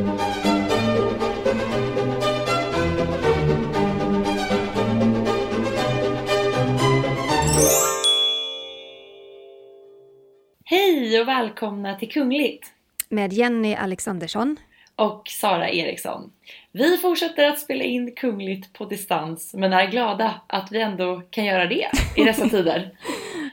Hej och välkomna till Kungligt! Med Jenny Alexandersson. Och Sara Eriksson. Vi fortsätter att spela in Kungligt på distans men är glada att vi ändå kan göra det i dessa tider.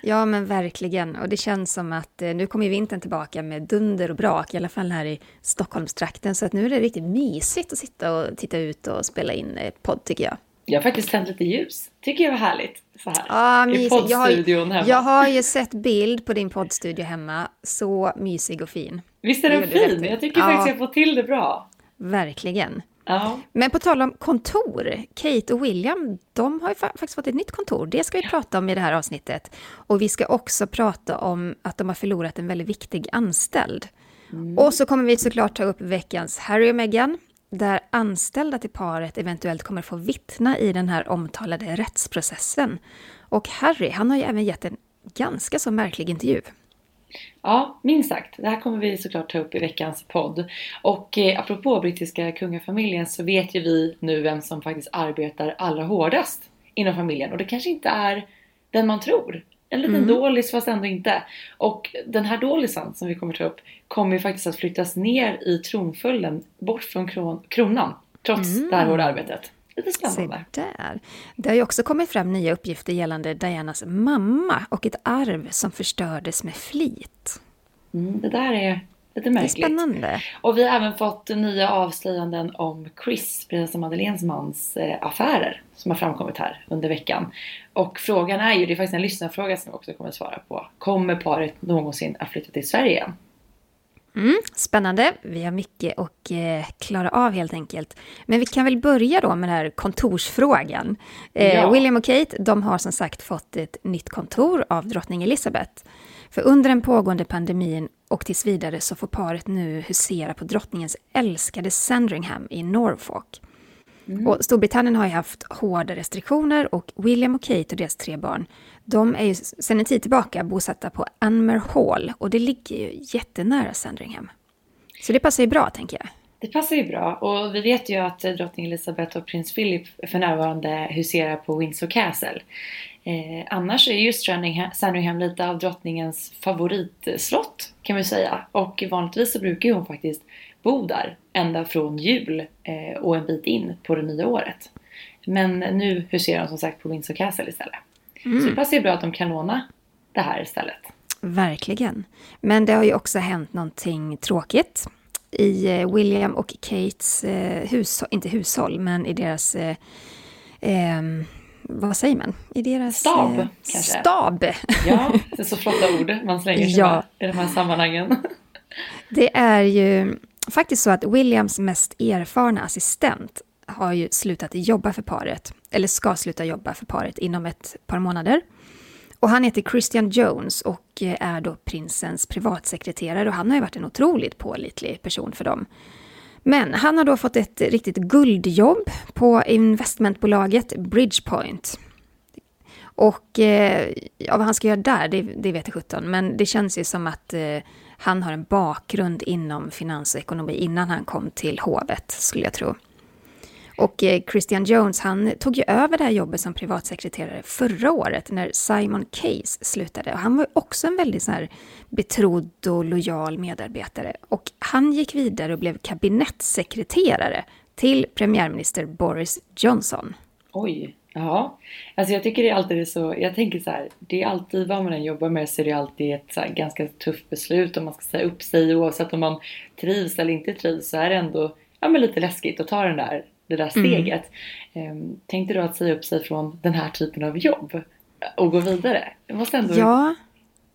Ja men verkligen och det känns som att eh, nu kommer vintern tillbaka med dunder och brak, i alla fall här i Stockholmstrakten. Så att nu är det riktigt mysigt att sitta och titta ut och spela in eh, podd tycker jag. Jag har faktiskt tänt lite ljus. Tycker jag var härligt. Så här. Ah, I poddstudion jag har, hemma. Jag har ju sett bild på din poddstudio hemma. Så mysig och fin. Visst är den fin? Jag tycker Ja. faktiskt jag får till det bra. Verkligen. Ja. Men på tal om kontor, Kate och William, de har ju fa- faktiskt fått ett nytt kontor. Det ska vi prata om i det här avsnittet. Och vi ska också prata om att de har förlorat en väldigt viktig anställd. Och så kommer vi såklart ta upp veckans Harry och Meghan, där anställda till paret eventuellt kommer få vittna i den här omtalade rättsprocessen. Och Harry, han har ju även gett en ganska så märklig intervju. Ja, minst sagt. Det här kommer vi såklart ta upp i veckans podd. Och eh, apropå brittiska kungafamiljen så vet ju vi nu vem som faktiskt arbetar allra hårdast inom familjen. Och det kanske inte är den man tror. En liten dålis fast ändå inte. Och den här dålisen som vi kommer ta upp kommer ju faktiskt att flyttas ner i tronföljden bort från kron- kronan. Trots det här hårda arbetet. Lite Se spännande. där. Det har ju också kommit fram nya uppgifter gällande Dianas mamma och ett arv som förstördes med flit. Mm, det där är lite Det är märkligt. spännande. Och vi har även fått nya avslöjanden om Chris, prinsessan Madeleines mans eh, affärer som har framkommit här under veckan. Och frågan är ju, det är faktiskt en lyssnarfråga som vi också kommer att svara på. Kommer paret någonsin att flytta till Sverige igen? Mm, spännande. Vi har mycket att eh, klara av helt enkelt. Men vi kan väl börja då med den här kontorsfrågan. Eh, Ja. William och Kate, de har som sagt fått ett nytt kontor av drottning Elizabeth. För under den pågående pandemin och tills vidare så får paret nu husera på drottningens älskade Sandringham i Norfolk. Och Storbritannien har ju haft hårda restriktioner och William och Kate och deras tre barn, de är ju sedan en tid tillbaka bosatta på Anmer Hall och det ligger ju jättenära Sandringham. Så det passar ju bra, tänker jag. Det passar ju bra och vi vet ju att eh, drottning Elizabeth och prins Philip för närvarande huserar på Windsor Castle. Eh, annars är ju Sandringham, Sandringham lite av drottningens favoritslott kan man säga. Och vanligtvis så brukar ju hon faktiskt bo där ända från jul eh, och en bit in på det nya året. Men nu huserar hon som sagt på Windsor Castle istället. Så det passar ju bra att de kan låna det här istället. Verkligen. Men det har ju också hänt någonting tråkigt i eh, William och Kates eh, hushåll, inte hushåll, men i deras, eh, ehm, vad säger man? I deras... Stab, eh, kanske? Stab! Ja, det är så flotta ord man slänger sig Ja. med i de här sammanhangen. Det är ju faktiskt så att Williams mest erfarna assistent har ju slutat jobba för paret, eller ska sluta jobba för paret inom ett par månader. Och han heter Christian Jones och eh, är då prinsens privatsekreterare och han har ju varit en otroligt pålitlig person för dem. Men han har då fått ett riktigt guldjobb på investmentbolaget Bridgepoint. Och eh, ja, vad han ska göra där, det, det vet jag sjutton. Men det känns ju som att eh, han har en bakgrund inom finans och ekonomi innan han kom till hovet, skulle jag tro. Och eh, Christian Jones, han tog ju över det här jobbet som privatsekreterare förra året när Simon Case slutade. Och han var ju också en väldigt så här betrodd och lojal medarbetare. Och han gick vidare och blev kabinettssekreterare till premiärminister Boris Johnson. Oj, ja. Alltså jag tycker det är alltid så, jag tänker så här, det är alltid vad man än jobbar med så är det alltid ett så här ganska tufft beslut om man ska säga upp sig oavsett om man trivs eller inte trivs så är det ändå ja, men lite läskigt att ta den där, det där steget. Mm. Tänkte du att säga upp sig från den här typen av jobb och gå vidare? Det måste ändå Ja,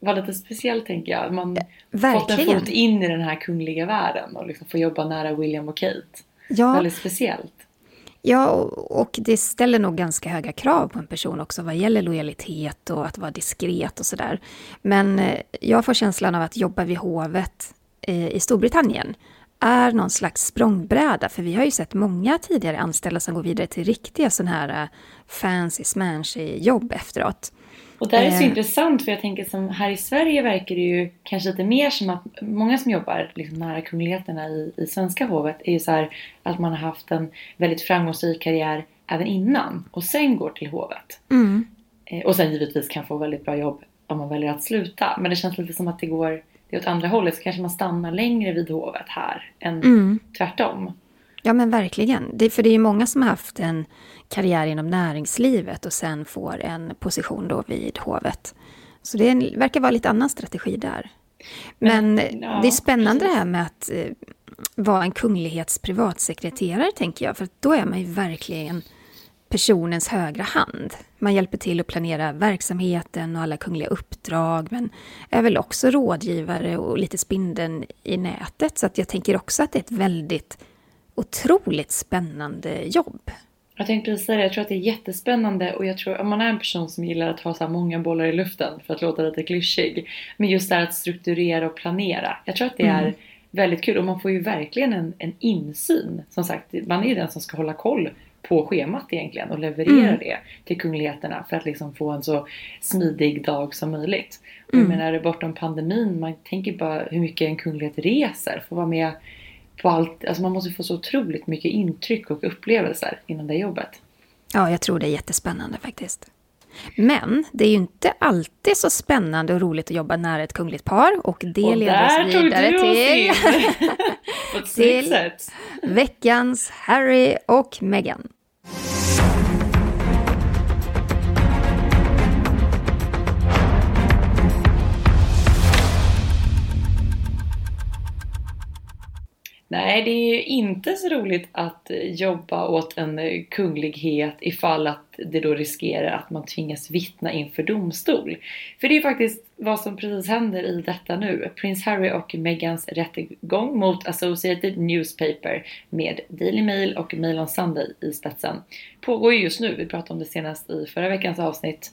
vara lite speciellt tänker jag. Man fått en verkligen. fot in i den här kungliga världen och liksom få jobba nära William och Kate. Ja, Väldigt speciellt. Ja, och och det ställer nog ganska höga krav på en person också vad gäller lojalitet och att vara diskret och sådär. Men eh, jag får känslan av att jobba vid hovet eh, i Storbritannien är någon slags språngbräda, för vi har ju sett många tidigare anställda som går vidare till riktiga sådana här eh, fancy smanshy jobb efteråt. Och där är det så eh. intressant för jag tänker som här i Sverige verkar det ju kanske lite mer som att många som jobbar liksom nära kungligheterna i, i svenska hovet är ju så här att man har haft en väldigt framgångsrik karriär även innan och sen går till hovet. Mm. Eh, och sen givetvis kan få väldigt bra jobb om man väljer att sluta. Men det känns lite som att det går det åt andra hållet så kanske man stannar längre vid hovet här än mm. tvärtom. Ja men verkligen. Det, för det är ju många som har haft en karriär inom näringslivet och sen får en position då vid hovet. Så det är, verkar vara lite annan strategi där. Men, men ja, det är spännande precis. det här med att eh, vara en kunglighets privatsekreterare tänker jag. För då är man ju verkligen personens högra hand. Man hjälper till att planera verksamheten och alla kungliga uppdrag, men är väl också rådgivare och lite spindeln i nätet. Så att jag tänker också att det är ett väldigt otroligt spännande jobb. Jag tänkte precis säga det, jag tror att det är jättespännande och jag tror om man är en person som gillar att ha så många bollar i luften för att låta lite klyschig. Men just det här att strukturera och planera. Jag tror att det är mm. väldigt kul och man får ju verkligen en, en insyn. Som sagt, man är ju den som ska hålla koll på schemat egentligen och leverera mm. det till kungligheterna för att liksom få en så smidig dag som möjligt. Och mm. Jag menar bortom pandemin, man tänker bara hur mycket en kunglighet reser, får vara med på allt. Alltså man måste få så otroligt mycket intryck och upplevelser inom det jobbet. Ja, jag tror det är jättespännande faktiskt. Men det är ju inte alltid så spännande och roligt att jobba nära ett kungligt par och det och leder oss vidare till, till veckans Harry och Meghan. Nej, det är ju inte så roligt att jobba åt en kunglighet ifall att det då riskerar att man tvingas vittna inför domstol. För det är ju faktiskt vad som precis händer i detta nu. Prins Harry och Meghans rättegång mot Associated Newspaper med Daily Mail och Mail on Sunday i spetsen pågår ju just nu. Vi pratade om det senast i förra veckans avsnitt.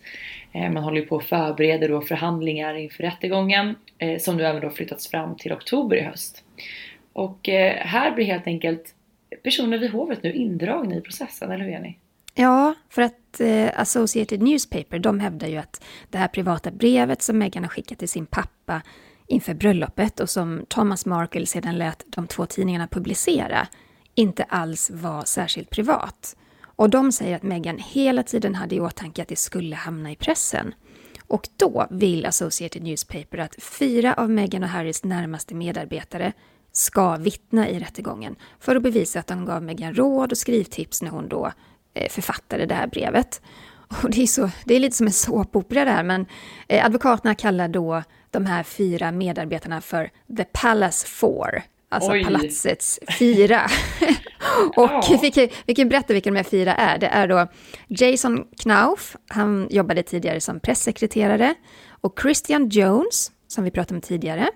Eh, man håller ju på och förbereder då förhandlingar inför rättegången eh, som nu även då flyttats fram till oktober i höst. Och eh, här blir helt enkelt personer vid hovet nu indragna i processen, eller hur är ni? Ja, för att eh, Associated Newspaper, de hävdar ju att det här privata brevet som Meghan har skickat till sin pappa inför bröllopet och som Thomas Markle sedan lät de två tidningarna publicera, inte alls var särskilt privat. Och de säger att Meghan hela tiden hade i åtanke att det skulle hamna i pressen. Och då vill Associated Newspaper att fyra av Meghan och Harrys närmaste medarbetare ska vittna i rättegången för att bevisa att de gav Meghan råd och skrivtips när hon då eh, författade det här brevet. Och det, är så, det är lite som en såpopera där, men eh, advokaterna kallar då de här fyra medarbetarna för The Palace Four, alltså Oj. palatsets fyra. och vi, kan, vi kan berätta vilka de här fyra är. Det är då Jason Knauf, han jobbade tidigare som pressekreterare, och Christian Jones, som vi pratade om tidigare,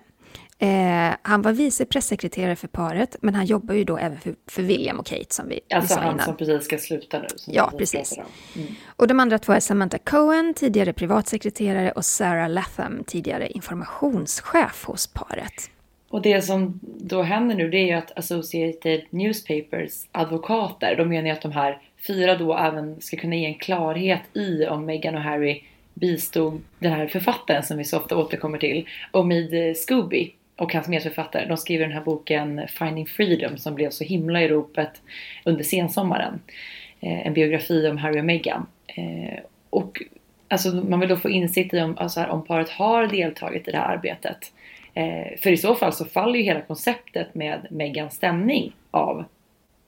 Eh, han var vice pressekreterare för paret, men han jobbar ju då även för, för William och Kate som vi, alltså vi sa han som precis ska sluta nu? Ja, precis. Mm. Och de andra två är Samantha Cohen, tidigare privatsekreterare, och Sarah Latham, tidigare informationschef hos paret. Och det som då händer nu det är ju att Associated Newspapers advokater, de menar ju att de här fyra då även ska kunna ge en klarhet i om Meghan och Harry bistod den här författaren som vi så ofta återkommer till, Omid Scooby och hans medförfattare. De skriver den här boken Finding Freedom som blev så himla i ropet under sensommaren. Eh, en biografi om Harry och Meghan. Eh, och alltså, man vill då få insikt i om, alltså, om paret har deltagit i det här arbetet. Eh, för i så fall så faller ju hela konceptet med Meghans stämning av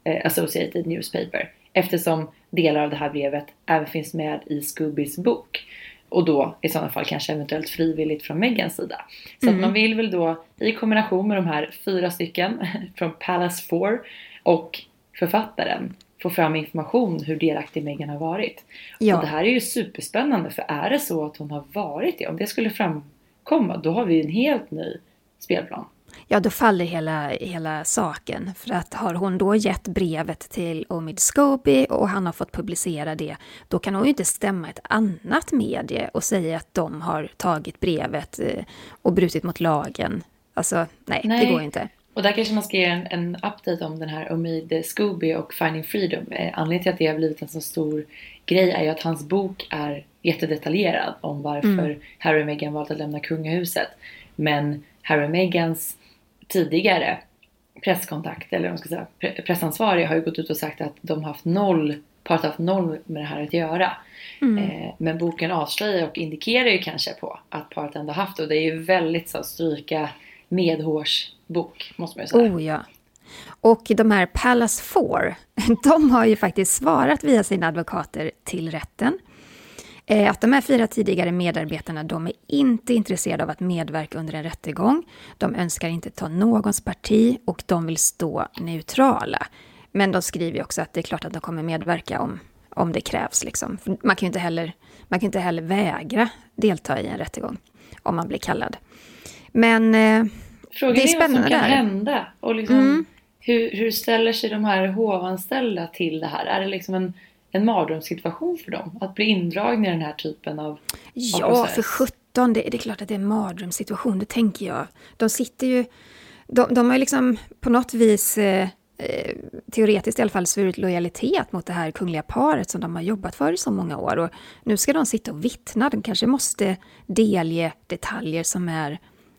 eh, Associated Newspaper. Eftersom delar av det här brevet även finns med i Scoobys bok. Och då i sådana fall kanske eventuellt frivilligt från Megans sida. Så mm. att man vill väl då i kombination med de här fyra stycken från Palace 4 och författaren få fram information hur delaktig Meghan har varit. Ja. Och det här är ju superspännande för är det så att hon har varit det, om det skulle framkomma, då har vi en helt ny spelplan ja då faller hela, hela saken. För att har hon då gett brevet till Omid Scobie och han har fått publicera det, då kan hon ju inte stämma ett annat medie och säga att de har tagit brevet eh, och brutit mot lagen. Alltså, nej, nej. det går inte. Och där kanske man ska ge en, en update om den här Omid Scooby och Finding Freedom. Eh, anledningen till att det har blivit en så stor grej är ju att hans bok är jättedetaljerad om varför mm. Harry och Meghan valt att lämna kungahuset. Men Harry och Meghans tidigare presskontakt, eller vad ska säga, pressansvariga har ju gått ut och sagt att de har haft noll, paret har haft noll med det här att göra. Mm. Eh, men boken avslöjar och indikerar ju kanske på att paret ändå haft och det är ju väldigt så stryka medhårsbok måste man ju säga. Oh ja. Och de här Palace 4, de har ju faktiskt svarat via sina advokater till rätten att de här fyra tidigare medarbetarna, de är inte intresserade av att medverka under en rättegång. De önskar inte ta någons parti och de vill stå neutrala. Men de skriver också att det är klart att de kommer medverka om, om det krävs. Liksom. man kan ju inte heller, man kan inte heller vägra delta i en rättegång om man blir kallad. Men eh, Frågan det är spännande. Frågan är vad som kan hända. Och liksom, mm. hur, hur ställer sig de här hovanställda till det här? Är det liksom en en mardrömssituation för dem att bli indragna i den här typen av Ja, av för sjutton, det, det är klart att det är en mardrömssituation, det tänker jag. De sitter ju, de, de har liksom på något vis eh, eh, teoretiskt i alla fall svurit lojalitet mot det här kungliga paret som de har jobbat för i så många år. Och nu ska de sitta och vittna, de kanske måste delge detaljer som, är,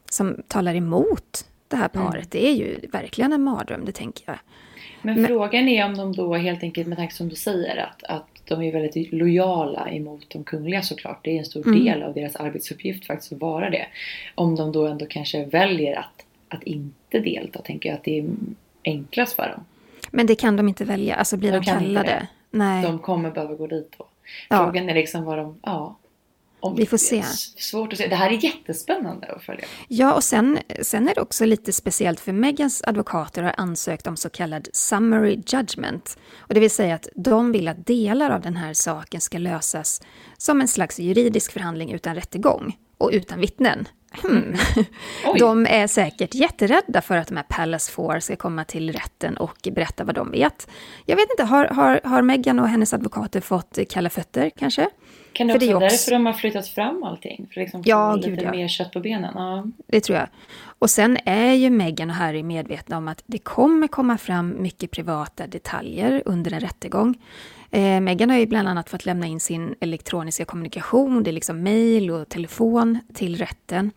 som talar emot det här mm. paret. Mm. Det är ju verkligen en mardröm, det tänker jag. Men, Men frågan är om de då helt enkelt, med tanke som du säger, att, att de är väldigt lojala emot de kungliga såklart. Det är en stor mm. del av deras arbetsuppgift faktiskt att vara det. Om de då ändå kanske väljer att, att inte delta, tänker jag att det är enklast för dem. Men det kan de inte välja, alltså blir de, de kallade? Nej. De kommer behöva gå dit då. Frågan ja. är liksom vad de, ja, om vi får se. Svårt att se. Det här är jättespännande att följa. Ja, och sen, sen är det också lite speciellt för Megans advokater har ansökt om så kallad summary judgment. Och det vill säga att de vill att delar av den här saken ska lösas som en slags juridisk förhandling utan rättegång och utan vittnen. Hmm. De är säkert jätterädda för att de här Palace Four ska komma till rätten och berätta vad de vet. Jag vet inte, har, har, har Meghan och hennes advokater fått kalla fötter kanske? Kan det också vara därför de har flyttat fram allting? För liksom ja, få lite ja. mer kött på benen? Ja. Det tror jag. Och sen är ju Meghan och Harry medvetna om att det kommer komma fram mycket privata detaljer under en rättegång. Eh, Meghan har ju bland annat fått lämna in sin elektroniska kommunikation, det är liksom mejl och telefon till rätten.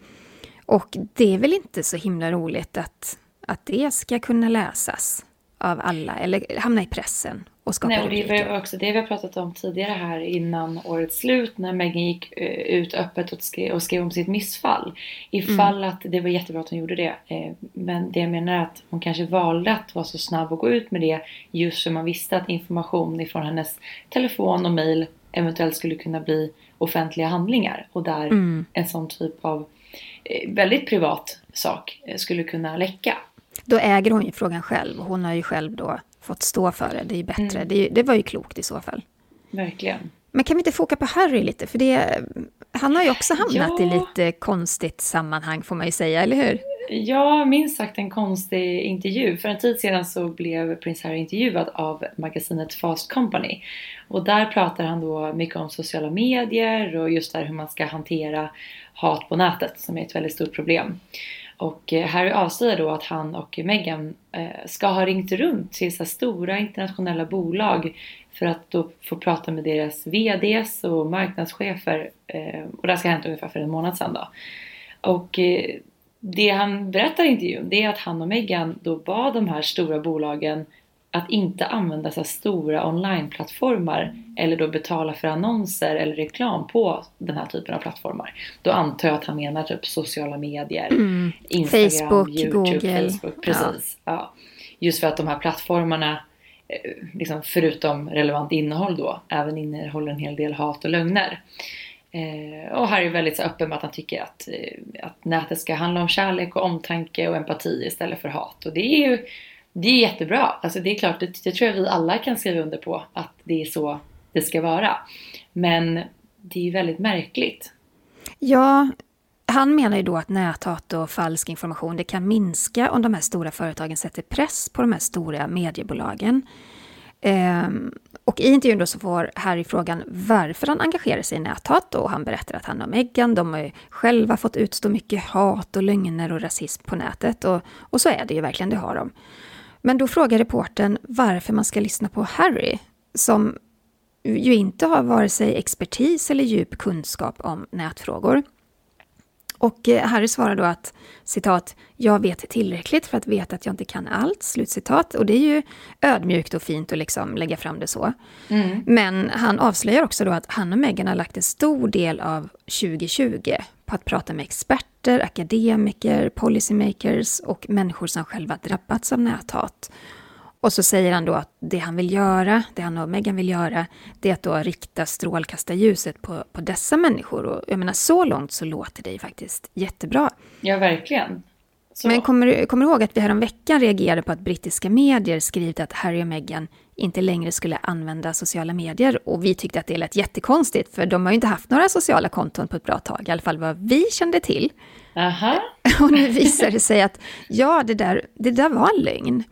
Och det är väl inte så himla roligt att, att det ska kunna läsas av alla eller hamna i pressen och skapa Nej, och det var också det vi har pratat om tidigare här innan årets slut när Meghan gick eh, ut öppet och skrev, och skrev om sitt missfall. Ifall mm. att det var jättebra att hon gjorde det. Eh, men det jag menar är att hon kanske valde att vara så snabb och gå ut med det just för man visste att information ifrån hennes telefon och mail eventuellt skulle kunna bli offentliga handlingar och där mm. en sån typ av eh, väldigt privat sak skulle kunna läcka. Då äger hon ju frågan själv och hon har ju själv då fått stå för det. Det är bättre. Mm. Det, det, var ju klokt i så fall. Verkligen. Men kan vi inte foka på Harry lite? För det, han har ju också hamnat ja. i lite konstigt sammanhang får man ju säga, eller hur? Ja, minst sagt en konstig intervju. För en tid sedan så blev prins Harry intervjuad av magasinet Fast Company. Och där pratar han då mycket om sociala medier och just där hur man ska hantera hat på nätet som är ett väldigt stort problem. Och eh, Harry avslöjar då att han och Meghan eh, ska ha ringt runt till så stora internationella bolag för att då få prata med deras VDs och marknadschefer. Eh, och det här ska ha hänt ungefär för en månad sedan då. Och det han berättar i intervjun det är att han och Meghan då bad de här stora bolagen att inte använda sig stora onlineplattformar eller då betala för annonser eller reklam på den här typen av plattformar. Då antar jag att han menar typ sociala medier, mm. Instagram, Facebook, YouTube, Google. Facebook. Precis. Ja. ja. Just för att de här plattformarna, eh, liksom förutom relevant innehåll då, även innehåller en hel del hat och lögner. Eh, och Harry är väldigt så öppen med att han tycker att, eh, att nätet ska handla om kärlek och omtanke och empati istället för hat. Och det är ju det är jättebra. Alltså det är klart, det, det tror jag vi alla kan skriva under på att det är så det ska vara. Men det är ju väldigt märkligt. Ja, han menar ju då att näthat och falsk information det kan minska om de här stora företagen sätter press på de här stora mediebolagen. Ehm, Och i intervjun då så får Harry frågan varför han engagerar sig i näthat och han berättar att han och Meghan, de har ju själva fått utstå mycket hat och lögner och rasism på nätet och, och så är det ju verkligen, det har de. Men då frågar reporten varför man ska lyssna på Harry, som ju inte har vare sig expertis eller djup kunskap om nätfrågor. Och eh, Harry svarar då att citat, jag vet tillräckligt för att veta att jag inte kan allt, slutcitat. Och det är ju ödmjukt och fint att liksom lägga fram det så. Mm. Men han avslöjar också då att han och Meghan har lagt en stor del av 2020 på att prata med experter, akademiker, policymakers och människor som själva drabbats av näthat. Och så säger han då att det han vill göra, det han och Meghan vill göra, det är att då rikta strålkastarljuset på, på dessa människor. Och jag menar, så långt så låter det ju faktiskt jättebra. Ja, verkligen. Så. Men kommer du kommer ihåg att vi häromveckan reagerade på att brittiska medier skrivit att Harry och Meghan inte längre skulle använda sociala medier. Och vi tyckte att det lät jättekonstigt, för de har ju inte haft några sociala konton på ett bra tag, i alla fall vad vi kände till. Aha. Och nu visar det sig att ja, det där, det där var en lögn.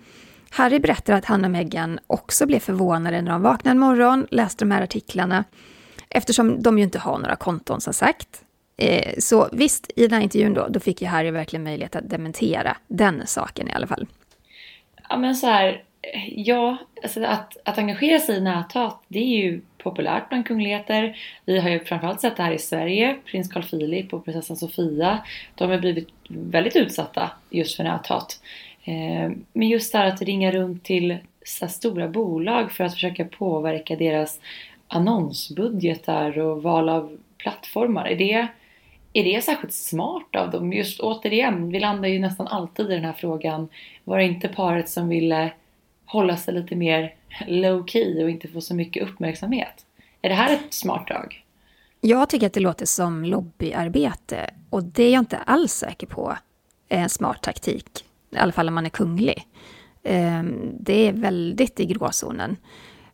Harry berättar att han och Meghan också blev förvånade när de vaknade en morgon, läste de här artiklarna, eftersom de ju inte har några konton som sagt. Eh, så visst, i den här intervjun då, då fick ju Harry verkligen möjlighet att dementera den saken i alla fall. Ja men så här, ja, alltså att, att engagera sig i näthat, det är ju populärt bland kungligheter. Vi har ju framförallt sett det här i Sverige. Prins Carl Philip och prinsessan Sofia, de har blivit väldigt utsatta just för näthat. Eh, men just det här att ringa runt till så stora bolag för att försöka påverka deras annonsbudgetar och val av plattformar. Är det, är det särskilt smart av dem? Just återigen, vi landar ju nästan alltid i den här frågan. Var det inte paret som ville hålla sig lite mer low key och inte få så mycket uppmärksamhet? Är det här ett smart drag? Jag tycker att det låter som lobbyarbete och det är jag inte alls säker på är en smart taktik i alla fall om man är kunglig. Ehm, det är väldigt i gråzonen.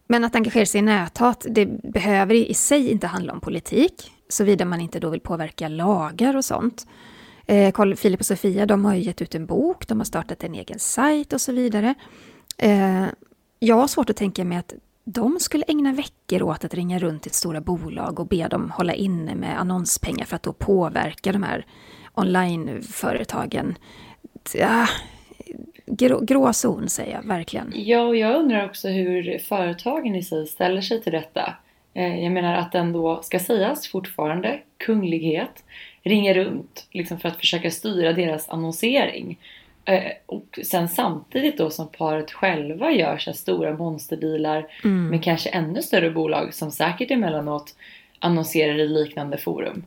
Men att engagera sig i näthat, det behöver i sig inte handla om politik, såvida man inte då vill påverka lagar och sånt. Eh, Filip Carl Philip och Sofia, de har ju gett ut en bok, de har startat en egen sajt och så vidare. Eh, jag har svårt att tänka mig att de skulle ägna veckor åt att ringa runt till stora bolag och be dem hålla inne med annonspengar för att då påverka de här onlineföretagen ja, grå, gråzon säger jag verkligen. Ja, och jag undrar också hur företagen i sig ställer sig till detta. Eh, jag menar att den då ska sägas fortfarande kunglighet ringer runt liksom för att försöka styra deras annonsering. Eh, och sen samtidigt då som paret själva gör så stora monsterbilar mm. med kanske ännu större bolag som säkert emellanåt annonserar i liknande forum.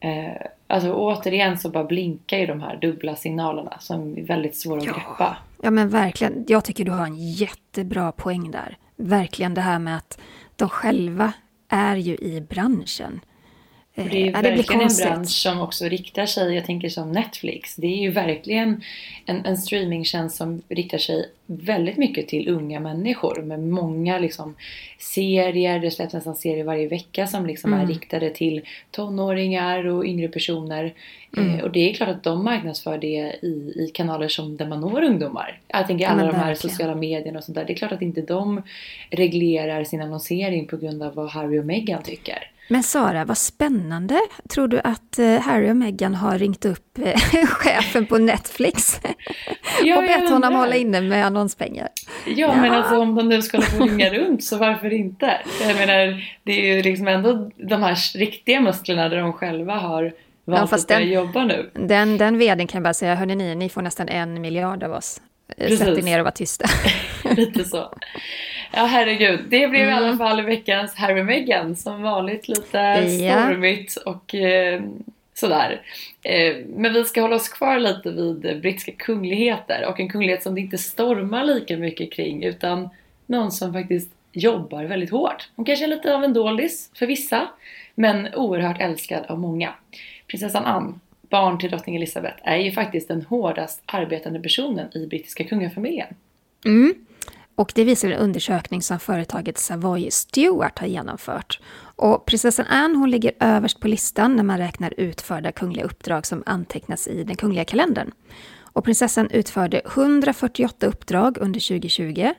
Eh, alltså återigen så bara blinkar ju de här dubbla signalerna som är väldigt svåra att ja. greppa. Ja men verkligen, jag tycker du har en jättebra poäng där. Verkligen det här med att de själva är ju i branschen. Det är ju eh, verkligen en bransch som också riktar sig, jag tänker som Netflix. Det är ju verkligen en, en streamingtjänst som riktar sig väldigt mycket till unga människor med många liksom, serier. Det släpps nästan serier varje vecka som liksom mm. är riktade till tonåringar och yngre personer. Mm. Eh, och det är klart att de marknadsför det i, i kanaler som där man når ungdomar. Jag tänker alla de här verkligen. sociala medierna och sånt där. Det är klart att inte de reglerar sin annonsering på grund av vad Harry och Meghan tycker. Men Sara, vad spännande. Tror du att eh, Harry och Meghan har ringt upp eh, chefen på Netflix ja, och bett honom hålla inne med annonspengar? Ja, ja, men alltså om de nu skulle få ringa runt så varför inte? Jag menar, det är ju liksom ändå de här riktiga musklerna där de själva har valt ja, att börja jobba nu. Den, den vdn kan jag bara säga, hörni ni, ni får nästan en miljard av oss. Precis. Sätt er ner och var tysta. Lite så. Ja herregud, det blev mm. i alla mm. fall veckans Harry Meghan. Som vanligt lite ja. stormigt och eh, sådär. Eh, men vi ska hålla oss kvar lite vid brittiska kungligheter och en kunglighet som det inte stormar lika mycket kring utan någon som faktiskt jobbar väldigt hårt. Hon kanske är lite av en doldis för vissa men oerhört älskad av många. Prinsessan Anne barn till drottning Elizabeth är ju faktiskt den hårdast arbetande personen i brittiska kungafamiljen. Mm. Och det visar en undersökning som företaget Savoy Stewart har genomfört. Och prinsessan Anne hon ligger överst på listan när man räknar utförda kungliga uppdrag som antecknas i den kungliga kalendern. Och prinsessan utförde 148 uppdrag under 2020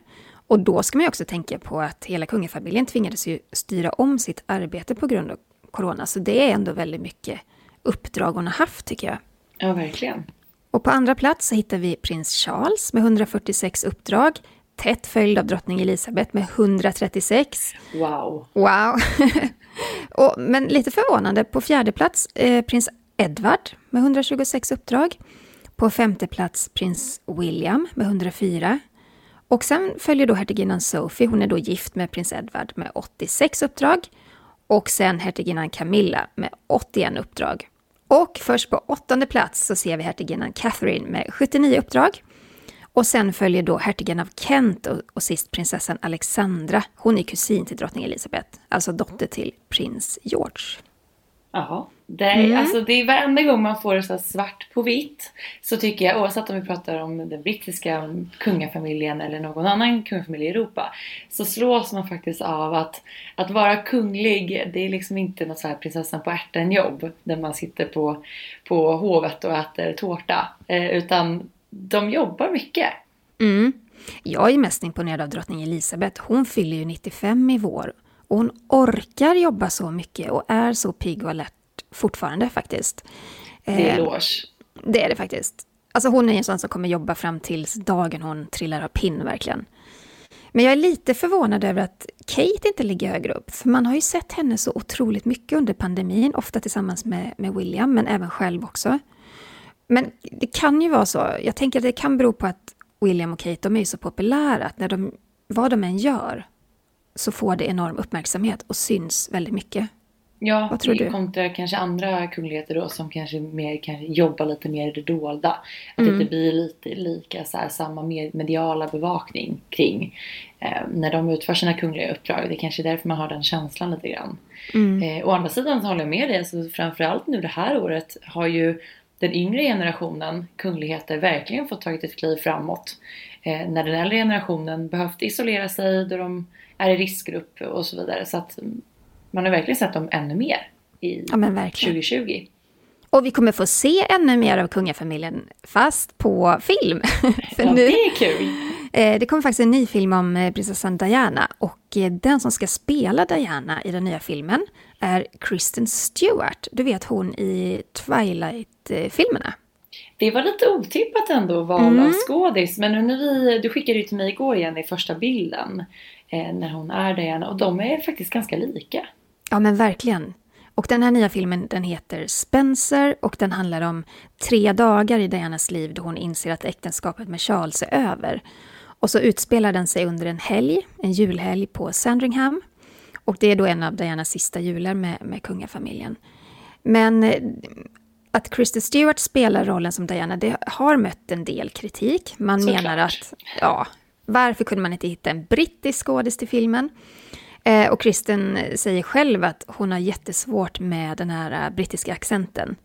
Och då ska man ju också tänka på att hela kungafamiljen tvingades ju styra om sitt arbete på grund av corona. Så det är ändå väldigt mycket uppdrag hon har haft tycker jag. Ja, verkligen. Och på andra plats så hittar vi prins Charles med 146 uppdrag. Tätt följd av drottning Elizabeth med 136. Wow. Wow! och, men lite förvånande, på fjärde plats eh, prins Edward med 126 uppdrag. På femte plats prins William med 104. Och sen följer då hertiginnan Sophie, hon är då gift med prins Edward med 86 uppdrag. Och sen hertiginnan Camilla med 81 uppdrag. Och först på åttonde plats så ser vi hertiginnan Catherine med 79 uppdrag. Och sen följer då hertigen av Kent och, och sist prinsessan Alexandra. Hon är kusin till drottning Elizabeth, alltså dotter till prins George. Jaha det är, mm. alltså, det är varenda gång man får det så svart på vitt så tycker jag, oavsett om vi pratar om den brittiska kungafamiljen eller någon annan kungafamilj i Europa, så slås man faktiskt av att, att vara kunglig, det är liksom inte något så här prinsessan på ärten jobb där man sitter på, på hovet och äter tårta, eh, utan de jobbar mycket. Mm. Jag är mest imponerad av drottning Elisabeth. Hon fyller ju 95 i vår och hon orkar jobba så mycket och är så pigg och alert fortfarande faktiskt. Det är eh, eloge. Det är det faktiskt. Alltså hon är en sån som kommer jobba fram tills dagen hon trillar av pinn verkligen. Men jag är lite förvånad över att Kate inte ligger högre upp. För man har ju sett henne så otroligt mycket under pandemin, ofta tillsammans med, med William, men även själv också. Men det kan ju vara så, jag tänker att det kan bero på att William och Kate, de är så populära, att när de, vad de än gör, så får det enorm uppmärksamhet och syns väldigt mycket. Ja, Vad tror du? kontra kanske andra kungligheter då som kanske mer kanske jobbar lite mer i det dolda. Att mm. det inte blir lite lika så här, samma mediala bevakning kring eh, när de utför sina kungliga uppdrag. Det är kanske är därför man har den känslan lite grann. Mm. Eh, å andra sidan så håller jag med dig, alltså, framförallt nu det här året har ju den yngre generationen kungligheter verkligen fått tagit ett kliv framåt. Eh, när den äldre generationen behövt isolera sig då de är i riskgrupp och så vidare. Så att man har verkligen sett dem ännu mer i ja, 2020. Och vi kommer få se ännu mer av kungafamiljen, fast på film. För ja, nu, det är kul! Eh, det kommer faktiskt en ny film om eh, prinsessan Diana och eh, den som ska spela Diana i den nya filmen är Kristen Stewart. Du vet hon i Twilight-filmerna. Det var lite otippat ändå val mm. av skådis. Men nu när vi, du skickade ju till mig igår igen i första bilden. Eh, när hon är Diana. Och de är faktiskt ganska lika. Ja men verkligen. Och den här nya filmen den heter Spencer och den handlar om tre dagar i Dianas liv då hon inser att äktenskapet med Charles är över. Och så utspelar den sig under en helg, en julhelg på Sandringham. Och det är då en av Dianas sista jular med, med kungafamiljen. Men eh, att Kristen Stewart spelar rollen som Diana, det har mött en del kritik. Man Så menar att, ja, varför kunde man inte hitta en brittisk skådis till filmen? Eh, och Kristen säger själv att hon har jättesvårt med den här uh, brittiska accenten.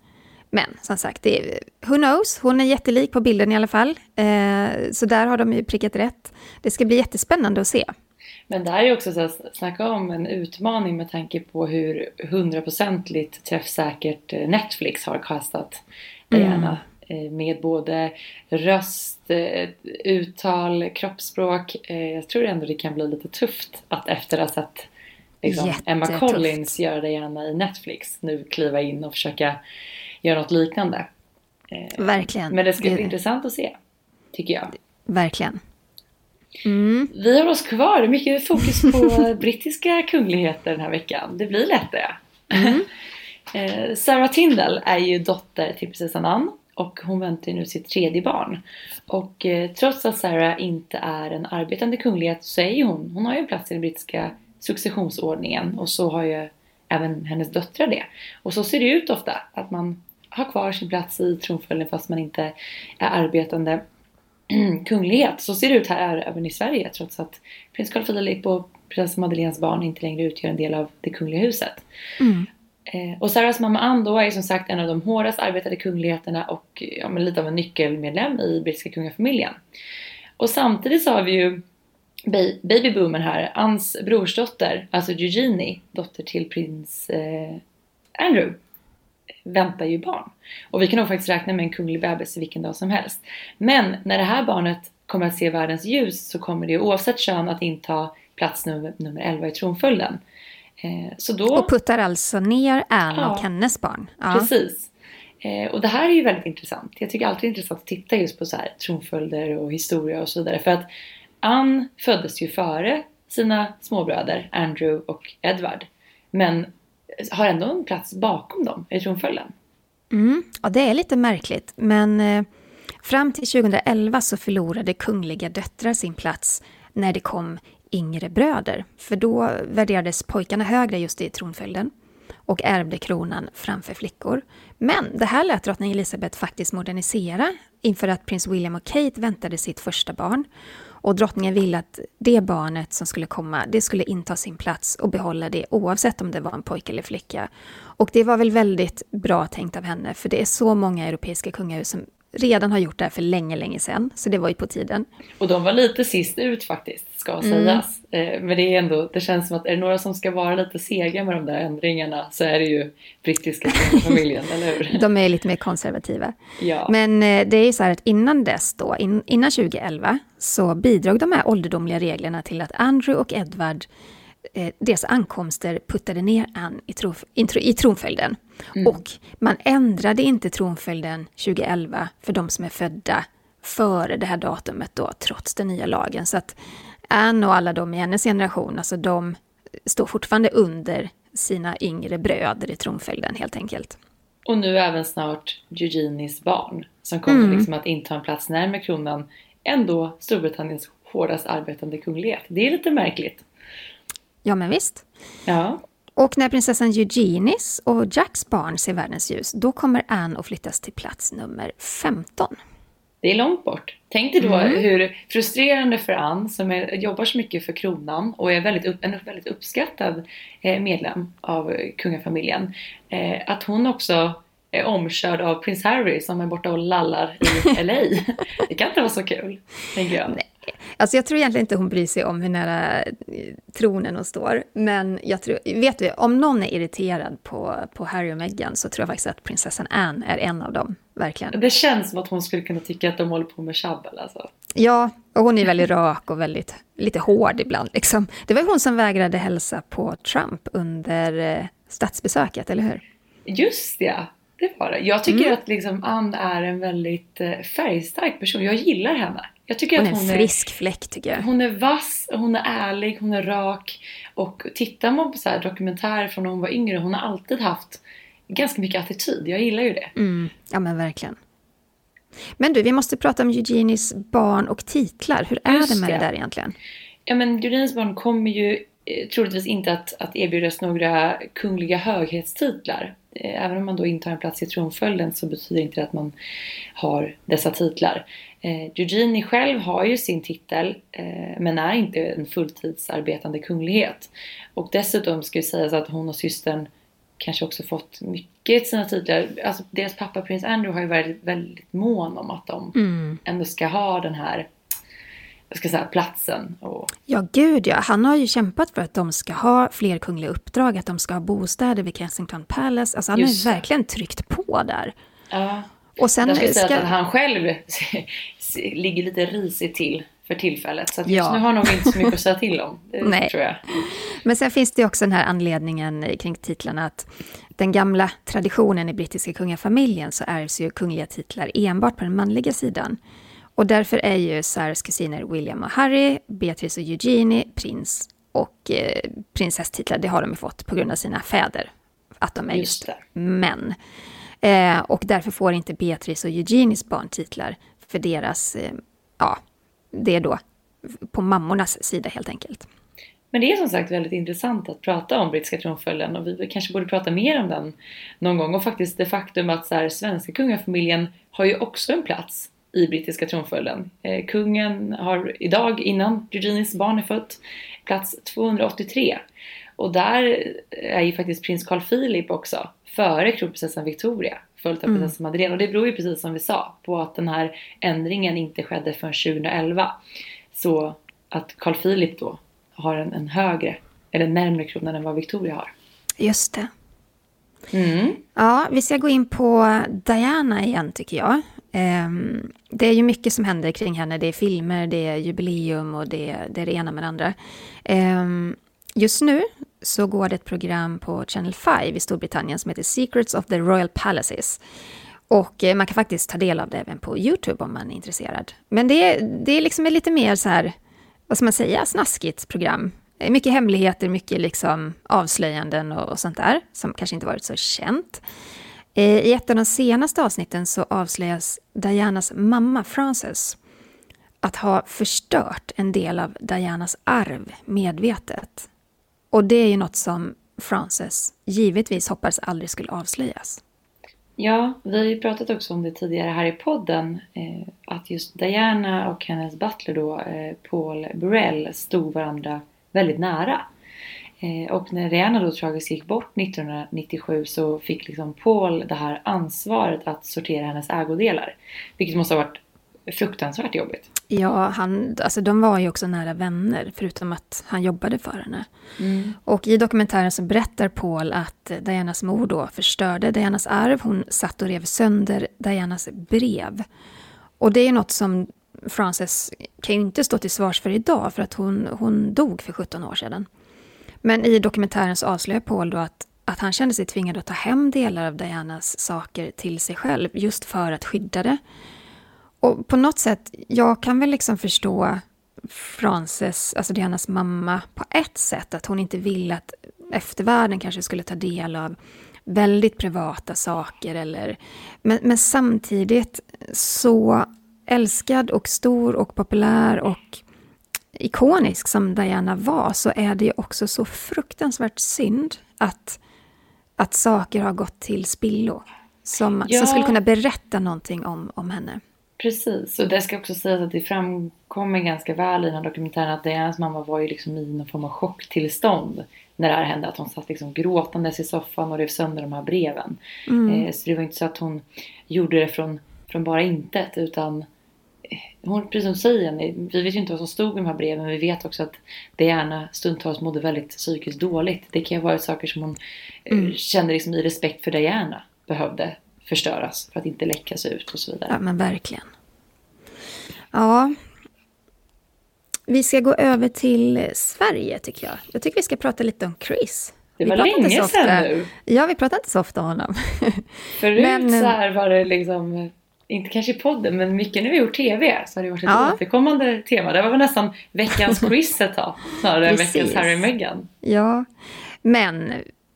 Men som sagt, det är, who knows? Hon är jättelik på bilden i alla fall. Eh, så där har de ju prickat rätt. Det ska bli jättespännande att se. Men det här är också så att snacka om en utmaning med tanke på hur hundraprocentigt träffsäkert eh, Netflix har kastat Diana. Mm. Med både röst, eh, uttal, kroppsspråk. Jag tror ändå det kan bli lite tufft att efter att ha sett liksom, Emma Collins göra Diana i Netflix nu kliva in och försöka göra något liknande. Verkligen. Men det ska bli det... intressant att se, tycker jag. Verkligen. Mm. Vi har oss kvar. Mycket fokus på brittiska kungligheter den här veckan. Det blir lätt det. Mm. Eh, Sarah Tindall är ju dotter till prinsessan Anne och hon väntar nu sitt tredje barn. Och eh, trots att Sarah inte är en arbetande kunglighet så är ju hon, hon har ju en plats i den brittiska successionsordningen och så har ju även hennes döttrar det. Och så ser det ut ofta, att man har kvar sin plats i tronföljden fast man inte är arbetande kunglighet. Så ser det ut här även i Sverige trots att prins Carl Philip och prinsessa Madeleines barn inte längre utgör en del av det kungliga huset. Mm. Eh, och Sarahs mamma Anne då är som sagt en av de hårdast arbetade kungligheterna och ja, men lite av en nyckelmedlem i brittiska kungafamiljen. Och samtidigt så har vi ju babyboomen här, Anns brorsdotter, alltså Eugenie, dotter till prins eh, Andrew väntar ju barn. Och vi kan nog faktiskt räkna med en kunglig bebis vilken dag som helst. Men när det här barnet kommer att se världens ljus så kommer det oavsett kön att inta plats num nummer 11 i tronföljden. Eh, så då, och puttar alltså ner Anne ja, och hennes barn. Ja. Precis. Eh, och det här är ju väldigt intressant. Jag tycker alltid det är intressant att titta just på så här, tronföljder och historia och så vidare. För att Anne föddes ju före sina småbröder Andrew och Edward. Men har ändå en plats bakom dem i tronföljden. Mm, ja, det är lite märkligt. Men eh, fram till 2011 så förlorade kungliga döttrar sin plats när det kom yngre bröder. För då värderades pojkarna högre just i tronföljden och ärvde kronan framför flickor. Men det här lät drottning Elizabeth faktiskt modernisera inför att prins William och Kate väntade sitt första barn. Och drottningen ville att det barnet som skulle komma, det skulle inta sin plats och behålla det oavsett om det var en pojke eller flicka. Och det var väl väldigt bra tänkt av henne, för det är så många europeiska kungahus som redan har gjort det här för länge, länge sedan. Så det var ju på tiden. Och de var lite sist ut faktiskt, ska mm. sägas. Eh, men det är ändå, det känns som att är det några som ska vara lite sega med de där ändringarna så är det ju brittiska familjen, eller hur? De är lite mer konservativa. Ja. Men eh, det är ju så här att innan dess då, innan 2011, så bidrog de här ålderdomliga reglerna till att Andrew och Edward eh, deras ankomster puttade ner Anne i, trof, i tronföljden. Mm. Och man ändrade inte tronföljden 2011 för de som är födda före det här datumet då, trots den nya lagen. Så att Anne och alla de i hennes generation, alltså de står fortfarande under sina yngre bröder i tronföljden helt enkelt. Och nu även snart Eugenis barn som kommer mm. liksom att inta en plats närmare kronan än då Storbritanniens hårdast arbetande kunglighet. Det är lite märkligt. Ja, men visst. Ja. Och när prinsessan Eugenies och Jacks barn ser världens ljus, då kommer Anne att flyttas till plats nummer 15. Det är långt bort. Tänk dig då mm. hur frustrerande för Anne som är, jobbar så mycket för kronan och är väldigt upp, en väldigt uppskattad eh, medlem av kungafamiljen. Eh, att hon också är omkörd av prins Harry som är borta och lallar i LA. Det kan inte vara så kul, tänker jag. Nej. Alltså jag tror egentligen inte hon bryr sig om hur nära eh, tronen hon står. Men jag tror, vet du, om någon är irriterad på, på Harry och Meghan så tror jag faktiskt att prinsessan Anne är en av dem. Verkligen. Det känns som att hon skulle kunna tycka att de håller på med tjabbel alltså. Ja, och hon är väldigt rak och väldigt, lite hård ibland. Liksom. Det var hon som vägrade hälsa på Trump under eh, statsbesöket, eller hur? Just ja, det var det. Jag tycker mm. att liksom Ann är en väldigt eh, färgstark person. Jag gillar henne. Jag tycker hon att hon är en frisk fläck tycker jag. Hon är vass, hon är ärlig, hon är rak. Och tittar man på så dokumentärer från när hon var yngre, hon har alltid haft ganska mycket attityd. Jag gillar ju det. Mm. Ja men verkligen. Men du, vi måste prata om Eugenies barn och titlar. Hur är Just det med det. det där egentligen? Ja men Eugenies barn kommer ju troligtvis inte att, att erbjudas några kungliga höghetstitlar. Eh, även om man då intar en plats i tronföljden så betyder inte det att man har dessa titlar. Eh, Eugenie själv har ju sin titel eh, men är inte en fulltidsarbetande kunglighet. Och dessutom ska ju sägas att hon och systern kanske också fått mycket sina titlar. Alltså deras pappa prins Andrew har ju varit väldigt mån om att de mm. ändå ska ha den här jag ska säga, platsen. Och... Ja, gud ja. Han har ju kämpat för att de ska ha fler kungliga uppdrag, att de ska ha bostäder vid Kensington Palace. Alltså han har ju verkligen tryckt på där. Ja. Och sen jag ska säga att han själv ligger lite risigt till för tillfället. Så just ja. nu har han nog inte så mycket att säga till om. Nej. tror jag. Men sen finns det också den här anledningen kring titlarna att den gamla traditionen i brittiska kungafamiljen så ärvs ju kungliga titlar enbart på den manliga sidan. Och därför är ju Sarahs kusiner William och Harry, Beatrice och Eugenie, prins och eh, prinsesstitlar, det har de ju fått på grund av sina fäder. Att de är just, just män. Eh, och därför får inte Beatrice och Eugenies barn titlar för deras, eh, ja, det är då på mammornas sida helt enkelt. Men det är som sagt väldigt intressant att prata om brittiska tronföljden och vi kanske borde prata mer om den någon gång. Och faktiskt det faktum att så här, svenska kungafamiljen har ju också en plats i brittiska tronföljden. Eh, kungen har idag, innan Eugenies barn är fött, plats 283. Och där är ju faktiskt prins Carl Philip också, före kronprinsessan Victoria, följt av mm. prinsessan Madeleine. Och det beror ju precis som vi sa på att den här ändringen inte skedde förrän 2011. Så att Carl Philip då har en, en högre, eller närmre krona än vad Victoria har. Just det. Mm. Ja, vi ska gå in på Diana igen tycker jag. Ehm, det är ju mycket som händer kring henne. Det är filmer, det är jubileum och det, det är det ena med det andra. Ehm, just nu så går det ett program på Channel 5 i Storbritannien som heter Secrets of the Royal Palaces. Och eh, man kan faktiskt ta del av det även på YouTube om man är intresserad. Men det, det är liksom lite mer så här, vad ska man säga, snaskigt program. Mycket hemligheter, mycket liksom avslöjanden och, och sånt där, som kanske inte varit så känt. Eh, I ett av de senaste avsnitten så avslöjas Dianas mamma Frances att ha förstört en del av Dianas arv medvetet. Och det är ju något som Frances givetvis hoppades aldrig skulle avslöjas. Ja, vi har ju pratat också om det tidigare här i podden. Eh, att just Diana och hennes butler då, eh, Paul Burrell, stod varandra väldigt nära. Eh, och när Diana då tragiskt gick bort 1997 så fick liksom Paul det här ansvaret att sortera hennes ägodelar. Vilket måste ha varit fruktansvärt jobbigt. Ja, han, alltså de var ju också nära vänner, förutom att han jobbade för henne. Mm. Och i dokumentären så berättar Paul att Dianas mor då förstörde Dianas arv. Hon satt och rev sönder Dianas brev. Och det är något som Frances kan ju inte stå till svars för idag, för att hon, hon dog för 17 år sedan. Men i dokumentären så avslöjar Paul då att, att han kände sig tvingad att ta hem delar av Dianas saker till sig själv, just för att skydda det. Och på något sätt, jag kan väl liksom förstå Frances, alltså Dianas mamma, på ett sätt. Att hon inte ville att eftervärlden kanske skulle ta del av väldigt privata saker. Eller, men, men samtidigt så älskad och stor och populär och ikonisk som Diana var så är det ju också så fruktansvärt synd att, att saker har gått till spillo. Som, ja. som skulle kunna berätta någonting om, om henne. Precis, och det ska också sägas att det framkommer ganska väl i den här dokumentären att Dianas mamma var ju liksom i någon form av chocktillstånd när det här hände. Att hon satt liksom gråtandes i soffan och rev sönder de här breven. Mm. Eh, så det var inte så att hon gjorde det från, från bara intet utan hon, precis som säger, vi vet ju inte vad som stod i de här breven men vi vet också att Diana stundtals mådde väldigt psykiskt dåligt. Det kan ju ha varit saker som hon eh, mm. kände liksom i respekt för Diana behövde förstöras för att inte läckas ut och så vidare. Ja men verkligen. Ja. Vi ska gå över till Sverige tycker jag. Jag tycker vi ska prata lite om Chris. Det var länge sedan nu. Ja, vi pratar inte så ofta om honom. Förut men, så här var det liksom, inte kanske i podden, men mycket när vi gjort TV så har det varit ett ja. återkommande tema. Det var väl nästan veckans quiz ett tag, snarare än veckans Harry och Meghan. Ja, men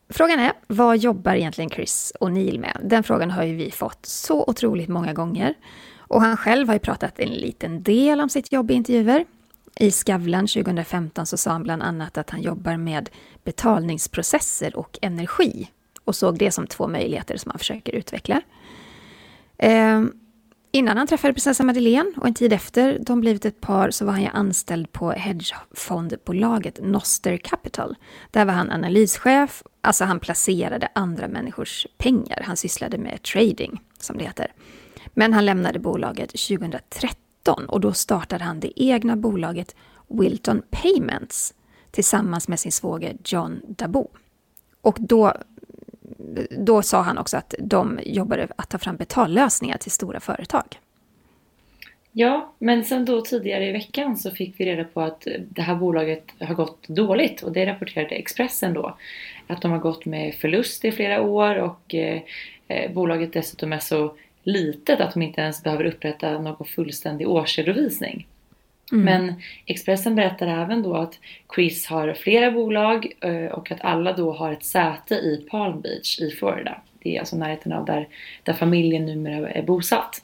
Frågan är, vad jobbar egentligen Chris O'Neill med? Den frågan har ju vi fått så otroligt många gånger. Och han själv har ju pratat en liten del om sitt jobb i intervjuer. I Skavlan 2015 så sa han bland annat att han jobbar med betalningsprocesser och energi och såg det som två möjligheter som han försöker utveckla. Eh, innan han träffade prinsessan Madeleine och en tid efter de blivit ett par så var han ju anställd på hedgefondbolaget Noster Capital. Där var han analyschef, alltså han placerade andra människors pengar. Han sysslade med trading, som det heter. Men han lämnade bolaget 2013 och då startade han det egna bolaget Wilton Payments tillsammans med sin svåger John Dabo. Och då, då sa han också att de jobbade att ta fram betallösningar till stora företag. Ja, men sen då tidigare i veckan så fick vi reda på att det här bolaget har gått dåligt och det rapporterade Expressen då. Att de har gått med förlust i flera år och eh, eh bolaget dessutom är så litet att de inte ens behöver upprätta någon fullständig årsredovisning. Mm. Men Expressen berättar även då att Chris har flera bolag eh, och att alla då har ett säte i Palm Beach i Florida. Det är alltså närheten av där, där familjen numera är bosatt.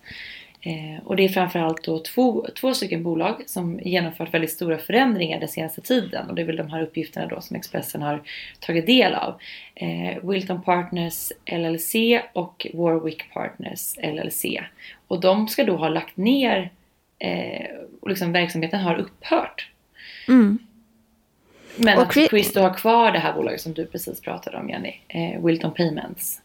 Eh, och det är framförallt då två, två stycken bolag som genomfört väldigt stora förändringar den senaste tiden och det är väl de här uppgifterna då som Expressen har tagit del av. Eh, Wilton Partners LLC och Warwick Partners LLC. Och de ska då ha lagt ner eh, och liksom verksamheten har upphört. Mm. Men och att Chris då har kvar det här bolaget som du precis pratade om Jenny, eh, Wilton Payments.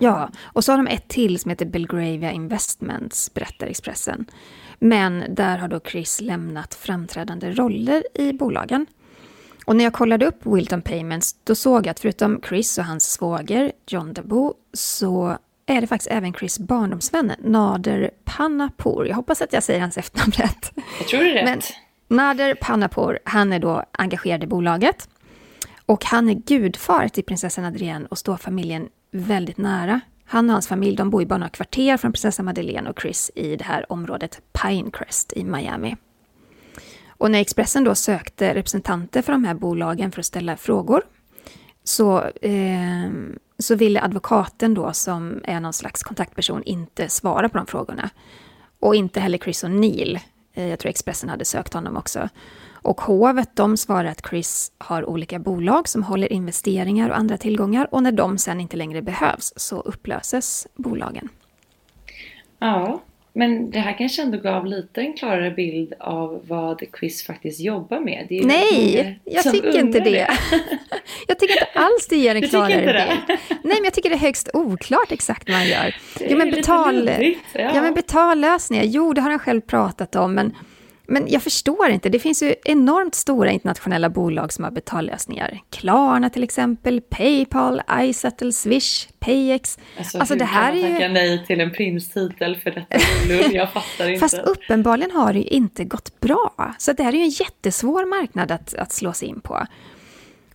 Ja, och så har de ett till som heter Belgravia Investments, berättar Expressen. Men där har då Chris lämnat framträdande roller i bolagen. Och när jag kollade upp Wilton Payments, då såg jag att förutom Chris och hans svåger John Dabo, så är det faktiskt även Chris barndomsvän Nader Panapour. Jag hoppas att jag säger hans efternamn rätt. Jag tror det är rätt. Men Nader Panapour, han är då engagerad i bolaget. Och han är gudfar till prinsessan Adrienne och står familjen väldigt nära. Han och hans familj de bor i bara några kvarter från prinsessa Madeleine och Chris i det här området Pinecrest i Miami. Och när Expressen då sökte representanter för de här bolagen för att ställa frågor så, eh, så ville advokaten då, som är någon slags kontaktperson, inte svara på de frågorna. Och inte heller Chris O'Neill. Eh, jag tror Expressen hade sökt honom också. Och hovet de svarar att Chris har olika bolag som håller investeringar och andra tillgångar och när de sen inte längre behövs så upplöses bolagen. Ja, men det här kanske ändå gav lite en klarare bild av vad Chris faktiskt jobbar med. Nej, jag tycker inte det. det. jag tycker inte alls det ger en klarare bild. Nej, men jag tycker det är högst oklart exakt vad han gör. Ja, men betal, ja. ja, men betallösningar, jo det har han själv pratat om, men men jag förstår inte, det finns ju enormt stora internationella bolag som har betallösningar. Klarna till exempel, Paypal, iSettle, Swish, Payex. Alltså, alltså det här kan man tacka nej till en prinstitel för detta? Jag fattar inte. Fast uppenbarligen har det ju inte gått bra. Så det här är ju en jättesvår marknad att, att slå sig in på.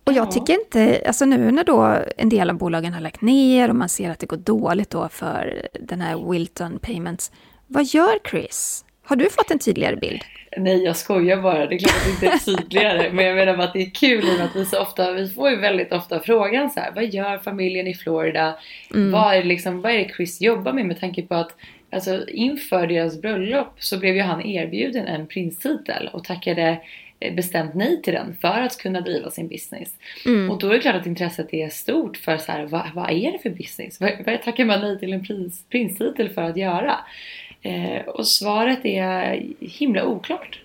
Och jag tycker inte, alltså nu när då en del av bolagen har lagt ner och man ser att det går dåligt då för den här Wilton Payments, vad gör Chris? Har du fått en tydligare bild? Nej, jag skojar bara. Det är klart att det inte är tydligare. men jag menar bara att det är kul i att vi så ofta, vi får ju väldigt ofta frågan så här. Vad gör familjen i Florida? Mm. Vad, är liksom, vad är det Chris jobbar med? Med tanke på att alltså, inför deras bröllop så blev ju han erbjuden en prinstitel och tackade eh, bestämt nej till den för att kunna driva sin business. Mm. Och då är det klart att intresset är stort för så här, vad, vad är det för business? Vad, vad tackar man nej till en prins, prinstitel för att göra? Eh, och svaret är himla oklart.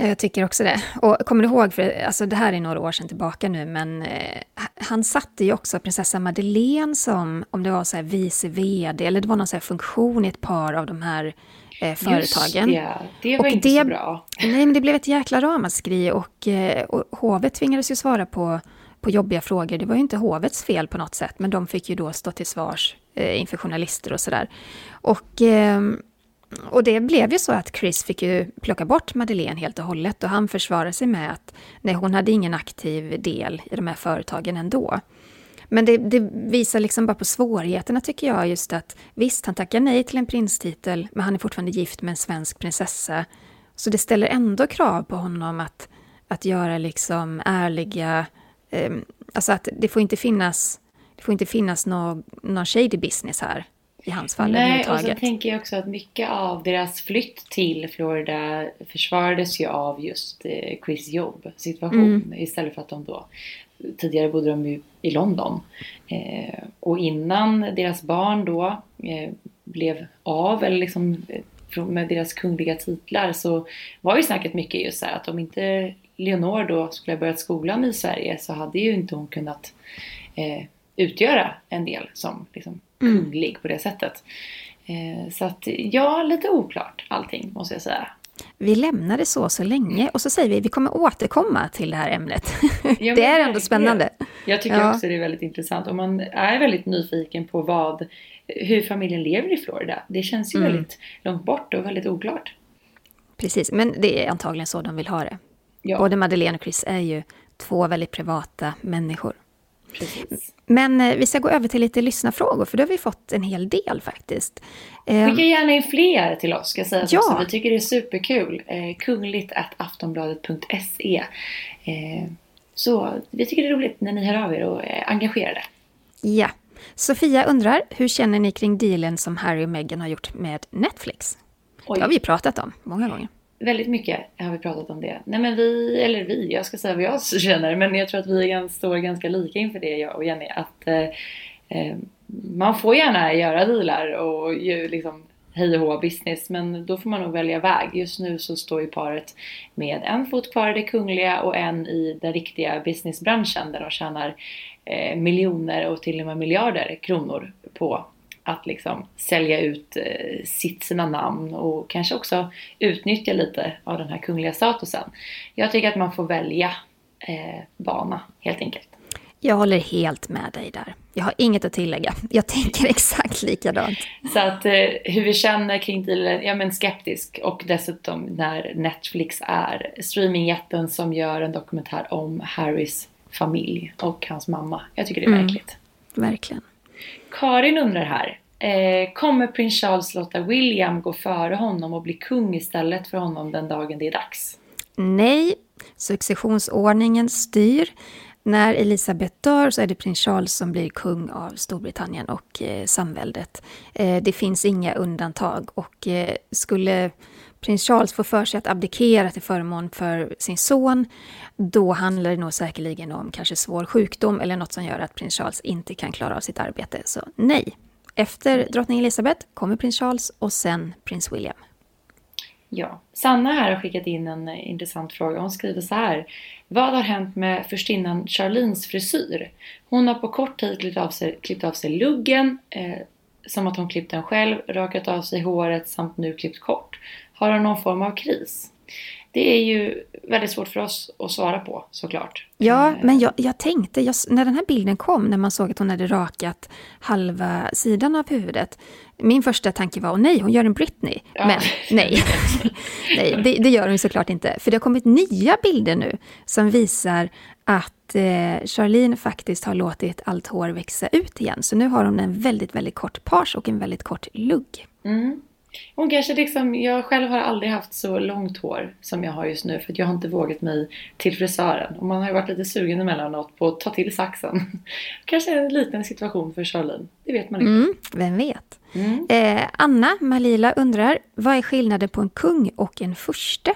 Jag tycker också det. Och kommer du ihåg, för alltså det här är några år sedan tillbaka nu, men eh, han satte ju också prinsessa Madeleine som, om det var så här vice vd, eller det var någon så här funktion i ett par av de här eh, företagen. Just det, det var och inte det, så bra. Nej, men det blev ett jäkla ramaskri och, eh, och hovet tvingades ju svara på, på jobbiga frågor. Det var ju inte hovets fel på något sätt, men de fick ju då stå till svars eh, inför journalister och sådär. Och eh, och det blev ju så att Chris fick ju plocka bort Madeleine helt och hållet och han försvarade sig med att nej, hon hade ingen aktiv del i de här företagen ändå. Men det, det, visar liksom bara på svårigheterna tycker jag, just att visst, han tackar nej till en prinstitel, men han är fortfarande gift med en svensk prinsessa. Så det ställer ändå krav på honom att, att göra liksom ärliga, eh, alltså att det får inte finnas, det får inte finnas någon, någon shady business här i hans fall Nej, och så tänker jag också att mycket av deras flytt till Florida försvarades ju av just eh, Chris jobb situation mm. istället för att de då tidigare bodde de ju i London. Eh, och innan deras barn då eh, blev av eller liksom eh, med deras kungliga titlar så var ju snacket mycket just så här att om inte Leonor då skulle ha börjat skolan i Sverige så hade ju inte hon kunnat eh, utgöra en del som liksom, kunglig på det sättet. Eh, så att ja, lite oklart allting måste jag säga. Vi lämnar det så så länge och så säger vi vi kommer återkomma till det här ämnet. Ja, det är ändå spännande. Jag tycker ja. också det är väldigt intressant och man är väldigt nyfiken på vad, hur familjen lever i Florida. Det känns ju mm. väldigt långt bort och väldigt oklart. Precis, men det är antagligen så de vill ha det. Ja. Både Madeleine och Chris är ju två väldigt privata människor. Precis. Men eh, vi ska gå över till lite lyssnarfrågor, för det har vi fått en hel del faktiskt. Eh, Skicka gärna in fler till oss, ska jag säga. Ja. Också. Vi tycker det är superkul. Eh, kungligt aftonbladet.se eh, Så vi tycker det är roligt när ni hör av er och är engagerade. Ja. Sofia undrar, hur känner ni kring dealen som Harry och Meghan har gjort med Netflix? Oj. Det har vi pratat om många gånger väldigt mycket har vi pratat om det. Nej men vi, eller vi, jag ska säga vad jag känner, men jag tror att vi står ganska lika inför det jag och Jenny. Att eh, eh, man får gärna göra dealar och ju liksom hej och hå business men då får man nog välja väg. Just nu så står ju paret med en fot kvar i det kungliga och en i den riktiga businessbranschen där de tjänar eh, miljoner och till och med miljarder kronor på att liksom sälja ut eh, sitt, sina namn och kanske också utnyttja lite av den här kungliga statusen. Jag tycker att man får välja eh, bana helt enkelt. Jag håller helt med dig där. Jag har inget att tillägga. Jag tänker exakt likadant. Så att eh, hur vi känner kring dealen, ja men skeptisk. Och dessutom när Netflix är streamingjätten som gör en dokumentär om Harrys familj och hans mamma. Jag tycker det är mm. märkligt. Verkligen. Karin undrar här. Eh, kommer prins Charles låta William gå före honom och bli kung istället för honom den dagen det är dags? Nej, successionsordningen styr. När Elisabeth dör så är det prins Charles som blir kung av Storbritannien och eh, samväldet. Eh, det finns inga undantag och eh, skulle prins Charles får för sig att abdikera till förmån för sin son, då handlar det nog säkerligen om kanske svår sjukdom eller något som gör att prins Charles inte kan klara av sitt arbete. Så nej. Efter drottning Elizabeth kommer prins Charles och sen prins William. Ja, Sanna här har skickat in en eh, intressant fråga. Hon skriver så här. Vad har hänt med förstinnan Charlines frisyr? Hon har på kort tid klippt av sig, klippt av sig luggen, eh, som att hon klippt den själv, rakat av sig håret samt nu klippt kort. Har hon någon form av kris? Det är ju väldigt svårt för oss att svara på såklart. Ja, eh. men jag, jag tänkte, jag, när den här bilden kom, när man såg att hon hade rakat halva sidan av huvudet. Min första tanke var, åh nej, hon gör en Britney. Ja. Men nej, nej det, det, gör hon såklart inte. För det har kommit nya bilder nu som visar att eh, Charlene faktiskt har låtit allt hår växa ut igen. Så nu har hon en väldigt, väldigt kort page och en väldigt kort lugg. Mm. Hon kanske liksom, jag själv har aldrig haft så långt hår som jag har just nu för att jag har inte vågat mig till frisören. Och man har ju varit lite sugen emellanåt på att ta till saxen. kanske en liten situation för Charlene, det vet man inte. Mm, vem vet. Mm. Eh, Anna Malila undrar, vad är skillnaden på en kung och en furste?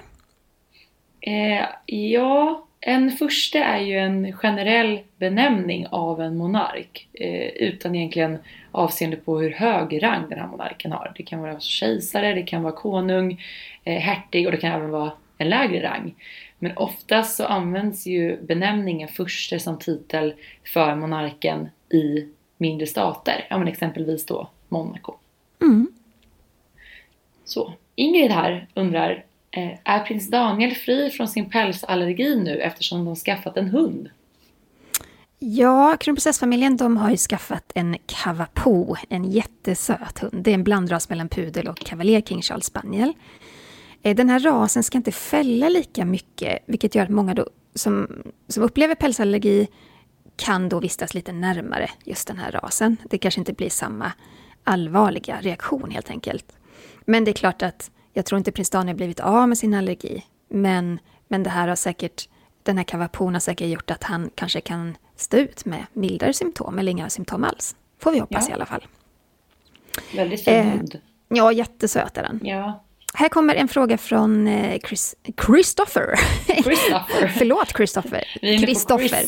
Eh, ja, en furste är ju en generell benämning av en monark eh, utan egentligen avseende på hur hög rang den här monarken har. Det kan vara kejsare, det kan vara konung, eh, hertig och det kan även vara en lägre rang. Men oftast så används ju benämningen furste som titel för monarken i mindre stater. Ja men exempelvis då Monaco. Mm. Så, Ingrid här undrar Eh, är prins Daniel fri från sin pälsallergi nu eftersom de skaffat en hund? Ja, kronprinsessfamiljen de har ju skaffat en Cavapo, en jättesöt hund. Det är en blandras mellan pudel och kavaljer King Charles spaniel. Eh, den här rasen ska inte fälla lika mycket, vilket gör att många då, som, som upplever pälsallergi kan då vistas lite närmare just den här rasen. Det kanske inte blir samma allvarliga reaktion helt enkelt. Men det är klart att jag tror inte prins Daniel blivit av med sin allergi, men, men det här har säkert, den här kavapon har säkert gjort att han kanske kan stå ut med mildare symptom eller inga symptom alls. Får vi hoppas ja. i alla fall. Väldigt fin eh, Ja, jättesöt är den. Ja. Här kommer en fråga från eh, Chris, Christopher. Christopher. Förlåt Christopher. Christopher.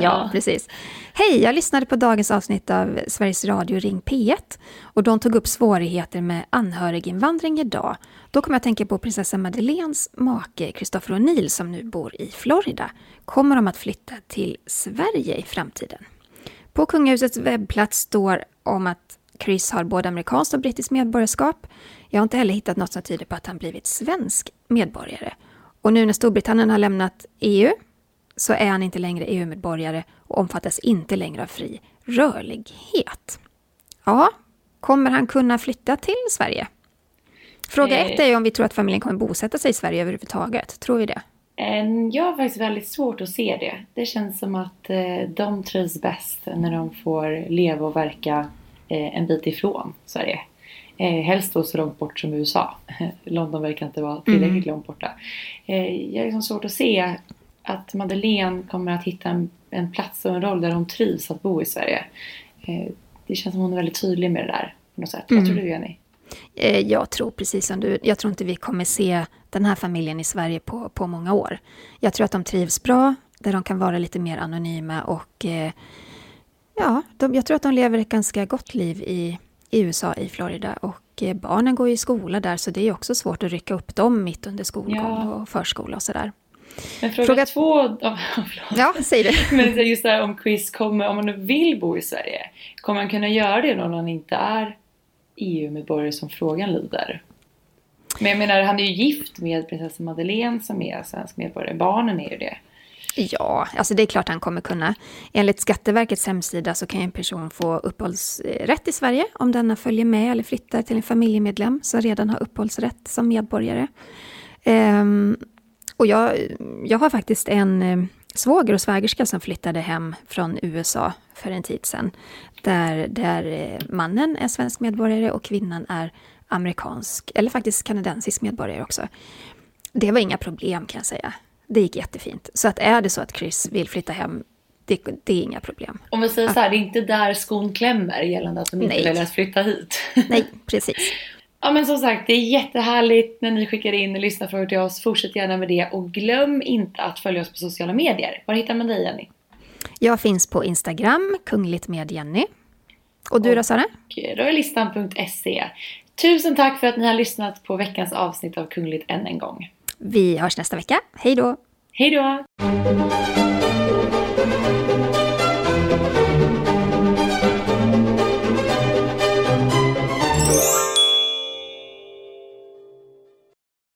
ja, precis. Hej, jag lyssnade på dagens avsnitt av Sveriges Radio Ring P1 och de tog upp svårigheter med anhöriginvandring idag. Då kom jag att tänka på prinsessa Madeleines make Christopher O'Neill som nu bor i Florida. Kommer de att flytta till Sverige i framtiden? På kungahusets webbplats står om att Chris har både amerikanskt och brittiskt medborgarskap. Jag har inte heller hittat något som tyder på att han blivit svensk medborgare. Och nu när Storbritannien har lämnat EU så är han inte längre EU-medborgare och omfattas inte längre av fri rörlighet. Ja, kommer han kunna flytta till Sverige? Fråga ett är ju om vi tror att familjen kommer bosätta sig i Sverige överhuvudtaget. Tror vi det? Eh, jag har faktiskt väldigt svårt att se det. Det känns som att eh, de trivs bäst när de får leva och verka eh, en bit ifrån Sverige. Eh, helst då så långt bort som USA. London verkar inte vara tillräckligt mm. långt borta. Eh, jag har liksom svårt att se att Madeleine kommer att hitta en, en plats och en roll där hon trivs att bo i Sverige. Eh, det känns som hon är väldigt tydlig med det där. På något sätt. Mm. Vad tror du Jenny? Eh, jag tror precis som du. Jag tror inte vi kommer se den här familjen i Sverige på, på många år. Jag tror att de trivs bra, där de kan vara lite mer anonyma och eh, ja, de, jag tror att de lever ett ganska gott liv i, i USA, i Florida. Och eh, barnen går i skola där, så det är också svårt att rycka upp dem mitt under skolgång ja. och förskola och sådär. Men fråga, fråga två, oh, ja, säg det. Men just det här om Chris kommer, om man nu vill bo i Sverige, kommer han kunna göra det då när han inte är EU-medborgare som frågan lyder? Men jag menar, han är ju gift med prinsessa Madeleine som är svensk medborgare. Barnen är ju det. Ja, alltså det är klart han kommer kunna. Enligt Skatteverkets hemsida så kan en person få uppehållsrätt i Sverige om denna följer med eller flyttar till en familjemedlem som redan har uppehållsrätt som medborgare. Um, och jag, jag har faktiskt en eh, svåger och svägerska som flyttade hem från USA för en tid sedan. Där, där eh, mannen är svensk medborgare och kvinnan är amerikansk, eller faktiskt kanadensisk medborgare också. Det var inga problem kan jag säga. Det gick jättefint. Så att är det så att Chris vill flytta hem, det, det är inga problem. Om vi säger så här, det är inte där skon klämmer gällande att de inte Nej. väljer att flytta hit. Nej, precis. Ja men som sagt, det är jättehärligt när ni skickar in lyssnarfrågor till oss. Fortsätt gärna med det och glöm inte att följa oss på sociala medier. Var hittar man dig Jenny? Jag finns på Instagram, kungligt med Jenny. Och du då Sara? Röjlistan.se. Tusen tack för att ni har lyssnat på veckans avsnitt av Kungligt än en gång. Vi hörs nästa vecka. Hej då! Hej då!